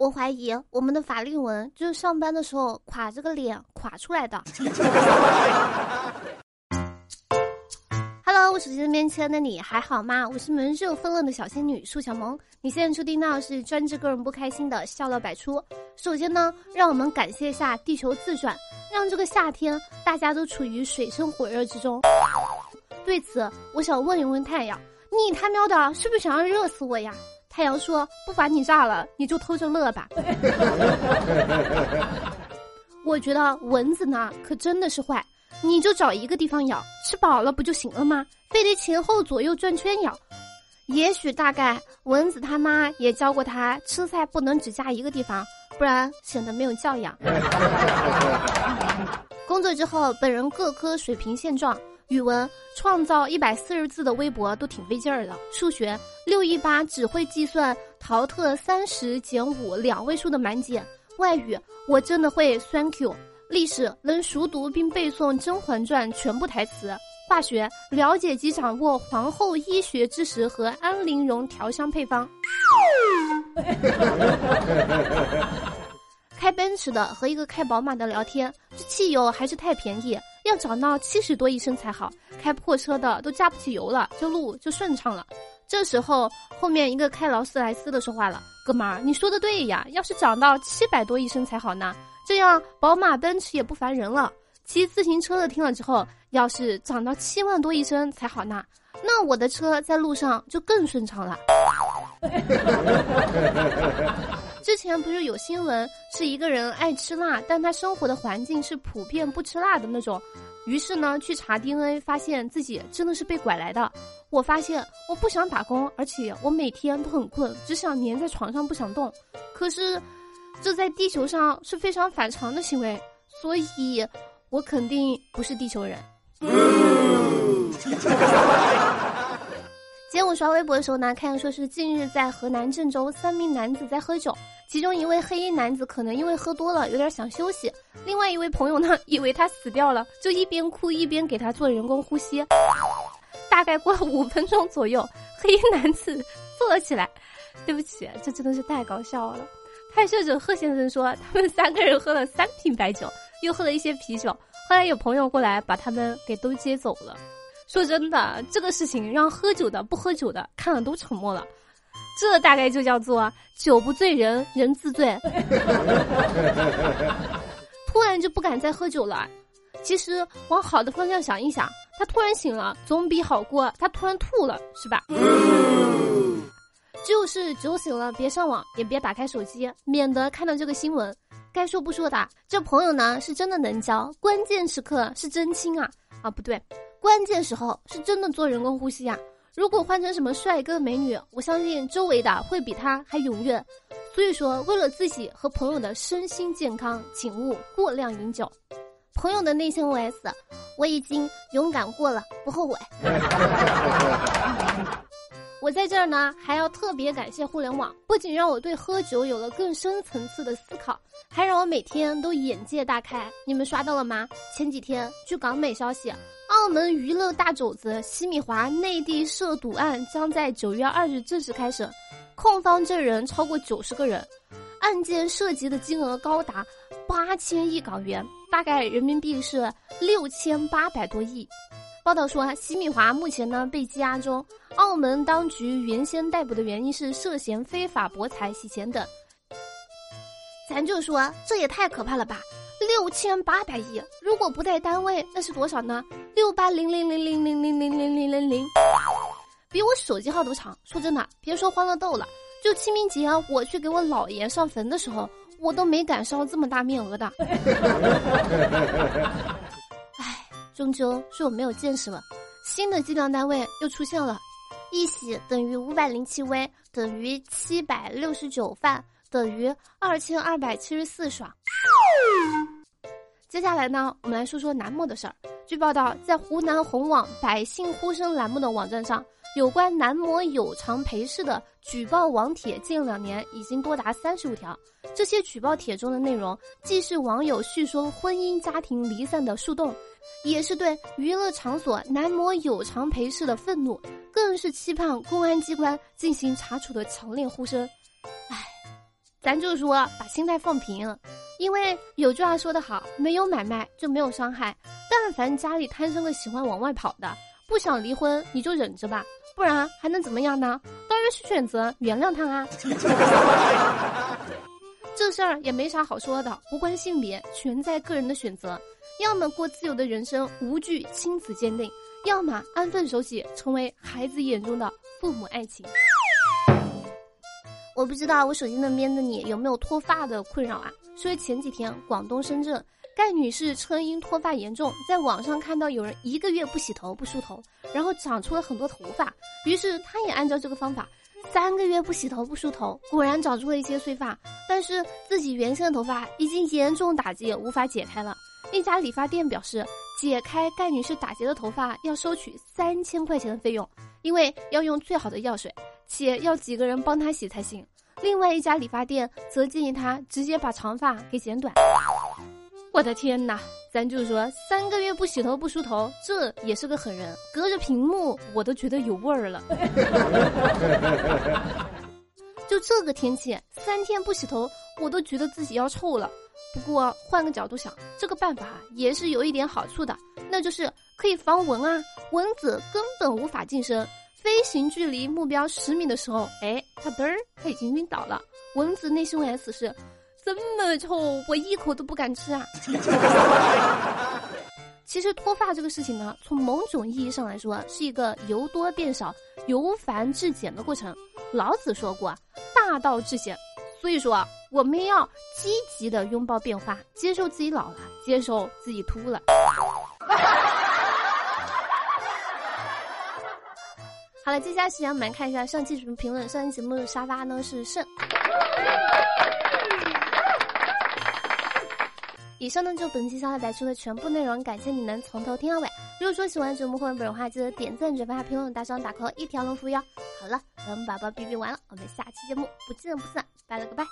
我怀疑我们的法令纹就是上班的时候垮着个脸垮出来的。Hello，我手机边亲爱的你还好吗？我是门热风冷的小仙女树小萌。你现在收听到的是专治个人不开心的笑料百出。首先呢，让我们感谢一下地球自转，让这个夏天大家都处于水深火热之中。对此，我想问一问太阳，你他喵的是不是想要热死我呀？太阳说：“不把你炸了，你就偷着乐吧。”我觉得蚊子呢，可真的是坏。你就找一个地方咬，吃饱了不就行了吗？非得前后左右转圈咬。也许大概蚊子他妈也教过他，吃菜不能只夹一个地方，不然显得没有教养。工作之后，本人各科水平现状。语文创造一百四十字的微博都挺费劲儿的，数学六一八只会计算淘特三十减五两位数的满减，外语我真的会 thank you，历史能熟读并背诵《甄嬛传》全部台词，化学了解及掌握皇后医学知识和安陵容调香配方。开奔驰的和一个开宝马的聊天，这汽油还是太便宜，要涨到七十多一升才好。开破车的都加不起油了，这路就顺畅了。这时候后面一个开劳斯莱斯的说话了：“哥们儿，你说的对呀，要是涨到七百多一升才好呢，这样宝马奔驰也不烦人了。”骑自行车的听了之后：“要是涨到七万多一升才好呢，那我的车在路上就更顺畅了。”之前不是有新闻，是一个人爱吃辣，但他生活的环境是普遍不吃辣的那种。于是呢，去查 DNA，发现自己真的是被拐来的。我发现我不想打工，而且我每天都很困，只想黏在床上不想动。可是，这在地球上是非常反常的行为，所以我肯定不是地球人。今天我刷微博的时候呢，看说是近日在河南郑州，三名男子在喝酒，其中一位黑衣男子可能因为喝多了有点想休息，另外一位朋友呢 以为他死掉了，就一边哭一边给他做人工呼吸。大概过了五分钟左右，黑衣男子坐了起来。对不起，这真的是太搞笑了。拍摄者贺先生说，他们三个人喝了三瓶白酒，又喝了一些啤酒，后来有朋友过来把他们给都接走了。说真的，这个事情让喝酒的、不喝酒的看了都沉默了，这大概就叫做酒不醉人人自醉。突然就不敢再喝酒了。其实往好的方向想一想，他突然醒了，总比好过他突然吐了，是吧？就是酒醒了，别上网，也别打开手机，免得看到这个新闻。该说不说的，这朋友呢是真的能交，关键时刻是真亲啊！啊，不对。关键时候是真的做人工呼吸呀！如果换成什么帅哥美女，我相信周围的会比他还踊跃。所以说，为了自己和朋友的身心健康，请勿过量饮酒。朋友的内心 OS：我已经勇敢过了，不后悔。这儿呢，还要特别感谢互联网，不仅让我对喝酒有了更深层次的思考。还让我每天都眼界大开，你们刷到了吗？前几天据港媒消息，澳门娱乐大肘子西米华内地涉赌案将在九月二日正式开审，控方证人超过九十个人，案件涉及的金额高达八千亿港元，大概人民币是六千八百多亿。报道说，西米华目前呢被羁押中，澳门当局原先逮捕的原因是涉嫌非法博彩、洗钱等。咱就说这也太可怕了吧！六千八百亿，如果不带单位，那是多少呢？六八零零零零零零零零零零零，比我手机号都长。说真的，别说欢乐豆了，就清明节我去给我姥爷上坟的时候，我都没敢烧这么大面额的。就，是我没有见识了。新的计量单位又出现了，一喜等于五百零七微等于七百六十九饭。等于二千二百七十四爽。接下来呢，我们来说说南木的事儿。据报道，在湖南红网“百姓呼声”栏目的网站上，有关男模有偿陪侍的举报网帖近两年已经多达三十五条。这些举报帖中的内容，既是网友叙说婚姻家庭离散的树洞，也是对娱乐场所男模有偿陪侍的愤怒，更是期盼公安机关进行查处的强烈呼声。唉。咱就说把心态放平，因为有句话说得好，没有买卖就没有伤害。但凡家里摊上个喜欢往外跑的，不想离婚你就忍着吧，不然还能怎么样呢？当然是选择原谅他啊。这事儿也没啥好说的，无关性别，全在个人的选择。要么过自由的人生，无惧亲子鉴定；要么安分守己，成为孩子眼中的父母爱情。我不知道我手机那边的你有没有脱发的困扰啊？所以前几天广东深圳盖女士称因脱发严重，在网上看到有人一个月不洗头不梳头，然后长出了很多头发，于是她也按照这个方法，三个月不洗头不梳头，果然长出了一些碎发，但是自己原先的头发已经严重打结，无法解开了。一家理发店表示，解开盖女士打结的头发要收取三千块钱的费用，因为要用最好的药水。且要几个人帮她洗才行。另外一家理发店则建议她直接把长发给剪短。我的天哪！咱就说三个月不洗头不梳头，这也是个狠人。隔着屏幕我都觉得有味儿了。就这个天气，三天不洗头，我都觉得自己要臭了。不过换个角度想，这个办法也是有一点好处的，那就是可以防蚊啊，蚊子根本无法近身。飞行距离目标十米的时候，哎，它嘚儿，他已经晕倒了。蚊子内心 OS 是：这么臭，我一口都不敢吃啊！其实脱发这个事情呢，从某种意义上来说，是一个由多变少、由繁至简的过程。老子说过：“大道至简。”所以说，我们要积极的拥抱变化，接受自己老了，接受自己秃了。好了，接下来时间我们来看一下上期什么评论。上期节目的沙发呢是肾。以上呢就本期小海白出的全部内容，感谢你能从头听到尾。如果说喜欢节目或者本的话，记得点赞、转发、评论、打赏、打 call，一条龙服务哟。好了，本宝宝哔哔完了，我们下期节目不见不散，拜了个拜。